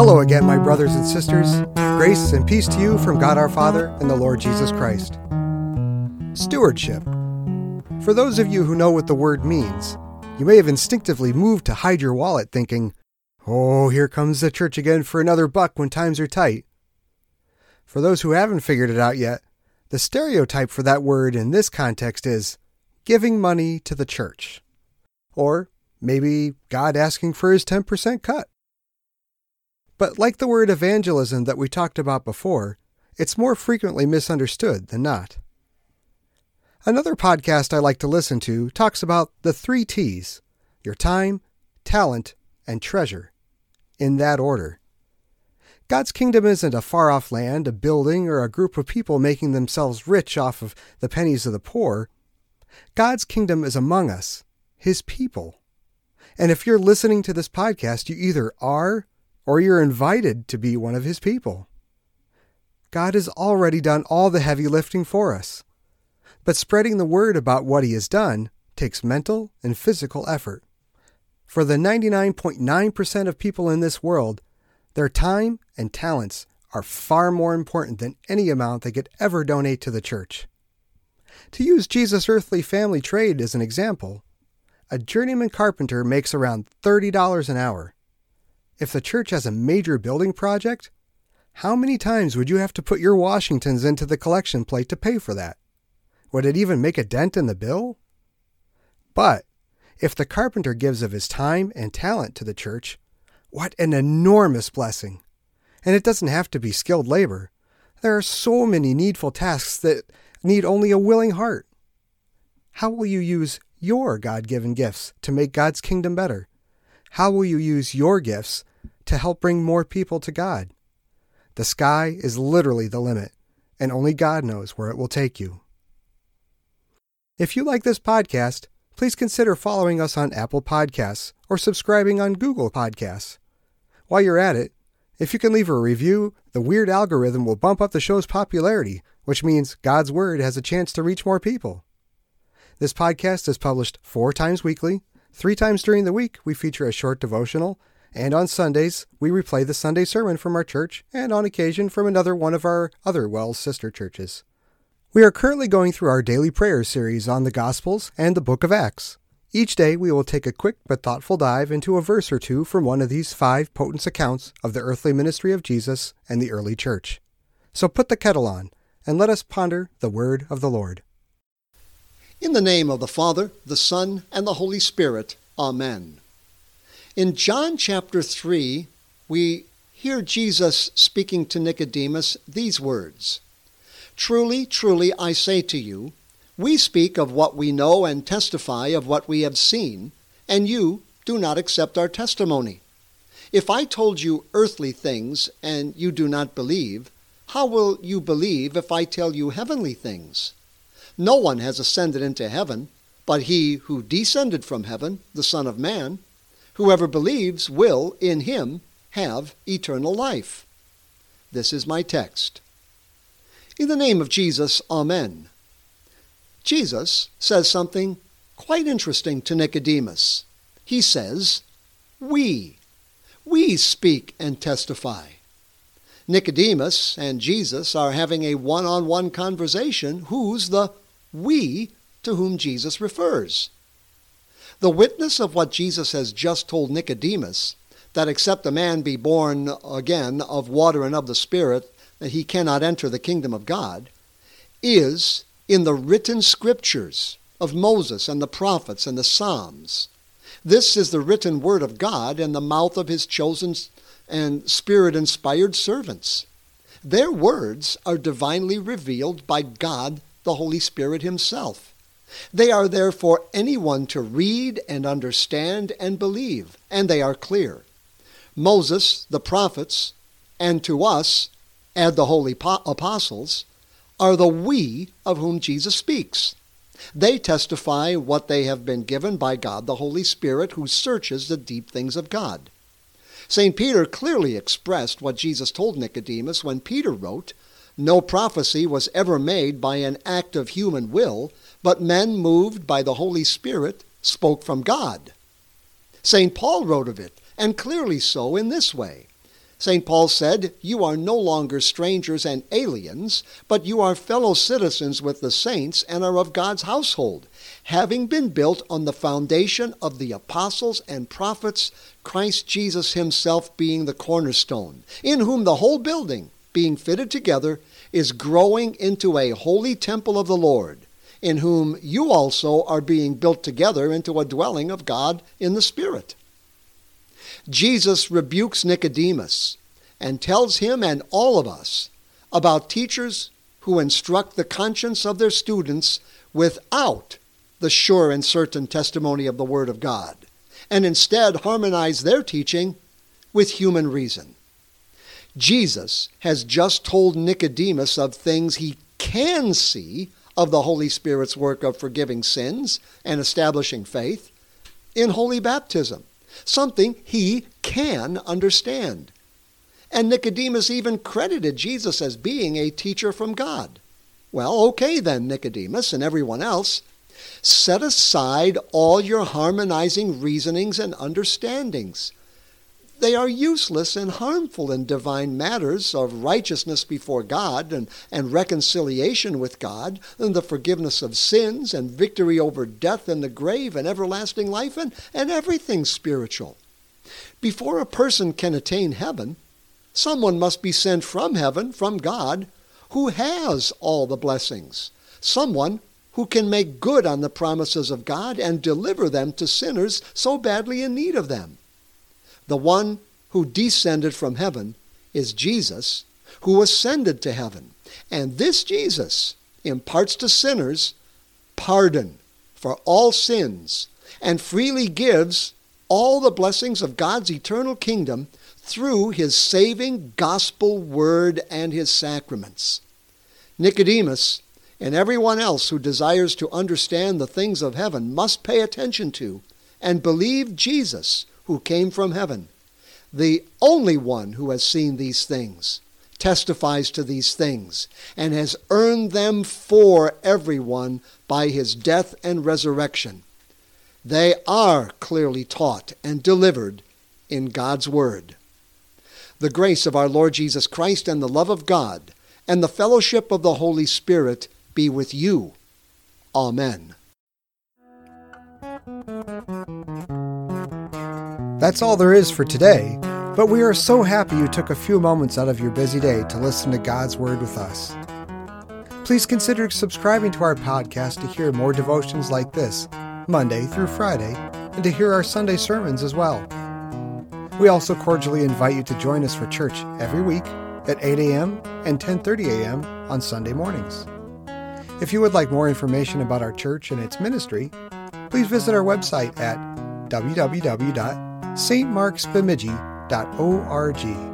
Hello again, my brothers and sisters. Grace and peace to you from God our Father and the Lord Jesus Christ. Stewardship. For those of you who know what the word means, you may have instinctively moved to hide your wallet thinking, Oh, here comes the church again for another buck when times are tight. For those who haven't figured it out yet, the stereotype for that word in this context is giving money to the church. Or maybe God asking for his 10% cut. But like the word evangelism that we talked about before, it's more frequently misunderstood than not. Another podcast I like to listen to talks about the three T's your time, talent, and treasure, in that order. God's kingdom isn't a far off land, a building, or a group of people making themselves rich off of the pennies of the poor. God's kingdom is among us, His people. And if you're listening to this podcast, you either are or you're invited to be one of His people. God has already done all the heavy lifting for us. But spreading the word about what He has done takes mental and physical effort. For the 99.9% of people in this world, their time and talents are far more important than any amount they could ever donate to the church. To use Jesus' earthly family trade as an example, a journeyman carpenter makes around $30 an hour. If the church has a major building project, how many times would you have to put your Washingtons into the collection plate to pay for that? Would it even make a dent in the bill? But if the carpenter gives of his time and talent to the church, what an enormous blessing! And it doesn't have to be skilled labor. There are so many needful tasks that need only a willing heart. How will you use your God given gifts to make God's kingdom better? How will you use your gifts to help bring more people to God. The sky is literally the limit, and only God knows where it will take you. If you like this podcast, please consider following us on Apple Podcasts or subscribing on Google Podcasts. While you're at it, if you can leave a review, the weird algorithm will bump up the show's popularity, which means God's Word has a chance to reach more people. This podcast is published four times weekly. Three times during the week, we feature a short devotional, and on Sundays, we replay the Sunday sermon from our church and on occasion from another one of our other WELS sister churches. We are currently going through our daily prayer series on the Gospels and the book of Acts. Each day we will take a quick but thoughtful dive into a verse or two from one of these five potent accounts of the earthly ministry of Jesus and the early church. So put the kettle on and let us ponder the word of the Lord. In the name of the Father, the Son, and the Holy Spirit. Amen. In John chapter 3, we hear Jesus speaking to Nicodemus these words Truly, truly, I say to you, we speak of what we know and testify of what we have seen, and you do not accept our testimony. If I told you earthly things and you do not believe, how will you believe if I tell you heavenly things? No one has ascended into heaven but he who descended from heaven, the Son of Man. Whoever believes will, in him, have eternal life. This is my text. In the name of Jesus, Amen. Jesus says something quite interesting to Nicodemus. He says, We, we speak and testify. Nicodemus and Jesus are having a one on one conversation. Who's the we to whom Jesus refers? The witness of what Jesus has just told Nicodemus, that except a man be born again of water and of the Spirit, that he cannot enter the kingdom of God, is in the written scriptures of Moses and the prophets and the Psalms. This is the written word of God in the mouth of his chosen and spirit inspired servants. Their words are divinely revealed by God the Holy Spirit himself. They are there for anyone to read and understand and believe, and they are clear. Moses, the prophets, and to us, add the holy apostles, are the we of whom Jesus speaks. They testify what they have been given by God the Holy Spirit, who searches the deep things of God. St. Peter clearly expressed what Jesus told Nicodemus when Peter wrote, No prophecy was ever made by an act of human will, but men moved by the Holy Spirit spoke from God. St. Paul wrote of it, and clearly so in this way. St. Paul said, You are no longer strangers and aliens, but you are fellow citizens with the saints and are of God's household, having been built on the foundation of the apostles and prophets, Christ Jesus himself being the cornerstone, in whom the whole building, being fitted together, is growing into a holy temple of the Lord, in whom you also are being built together into a dwelling of God in the Spirit. Jesus rebukes Nicodemus and tells him and all of us about teachers who instruct the conscience of their students without the sure and certain testimony of the Word of God, and instead harmonize their teaching with human reason. Jesus has just told Nicodemus of things he can see of the Holy Spirit's work of forgiving sins and establishing faith in holy baptism something he can understand. And Nicodemus even credited Jesus as being a teacher from God. Well, okay then, Nicodemus and everyone else. Set aside all your harmonizing reasonings and understandings. They are useless and harmful in divine matters of righteousness before God and, and reconciliation with God, and the forgiveness of sins and victory over death and the grave and everlasting life and, and everything spiritual. Before a person can attain heaven, someone must be sent from heaven, from God, who has all the blessings. Someone who can make good on the promises of God and deliver them to sinners so badly in need of them. The one who descended from heaven is Jesus, who ascended to heaven. And this Jesus imparts to sinners pardon for all sins and freely gives all the blessings of God's eternal kingdom through his saving gospel word and his sacraments. Nicodemus and everyone else who desires to understand the things of heaven must pay attention to and believe Jesus who came from heaven. The only one who has seen these things testifies to these things and has earned them for everyone by his death and resurrection. They are clearly taught and delivered in God's Word. The grace of our Lord Jesus Christ and the love of God and the fellowship of the Holy Spirit be with you. Amen. That's all there is for today, but we are so happy you took a few moments out of your busy day to listen to God's Word with us. Please consider subscribing to our podcast to hear more devotions like this, Monday through Friday, and to hear our Sunday sermons as well. We also cordially invite you to join us for church every week at 8 a.m. and 10:30 a.m. on Sunday mornings. If you would like more information about our church and its ministry, please visit our website at www stmarksbemidji.org.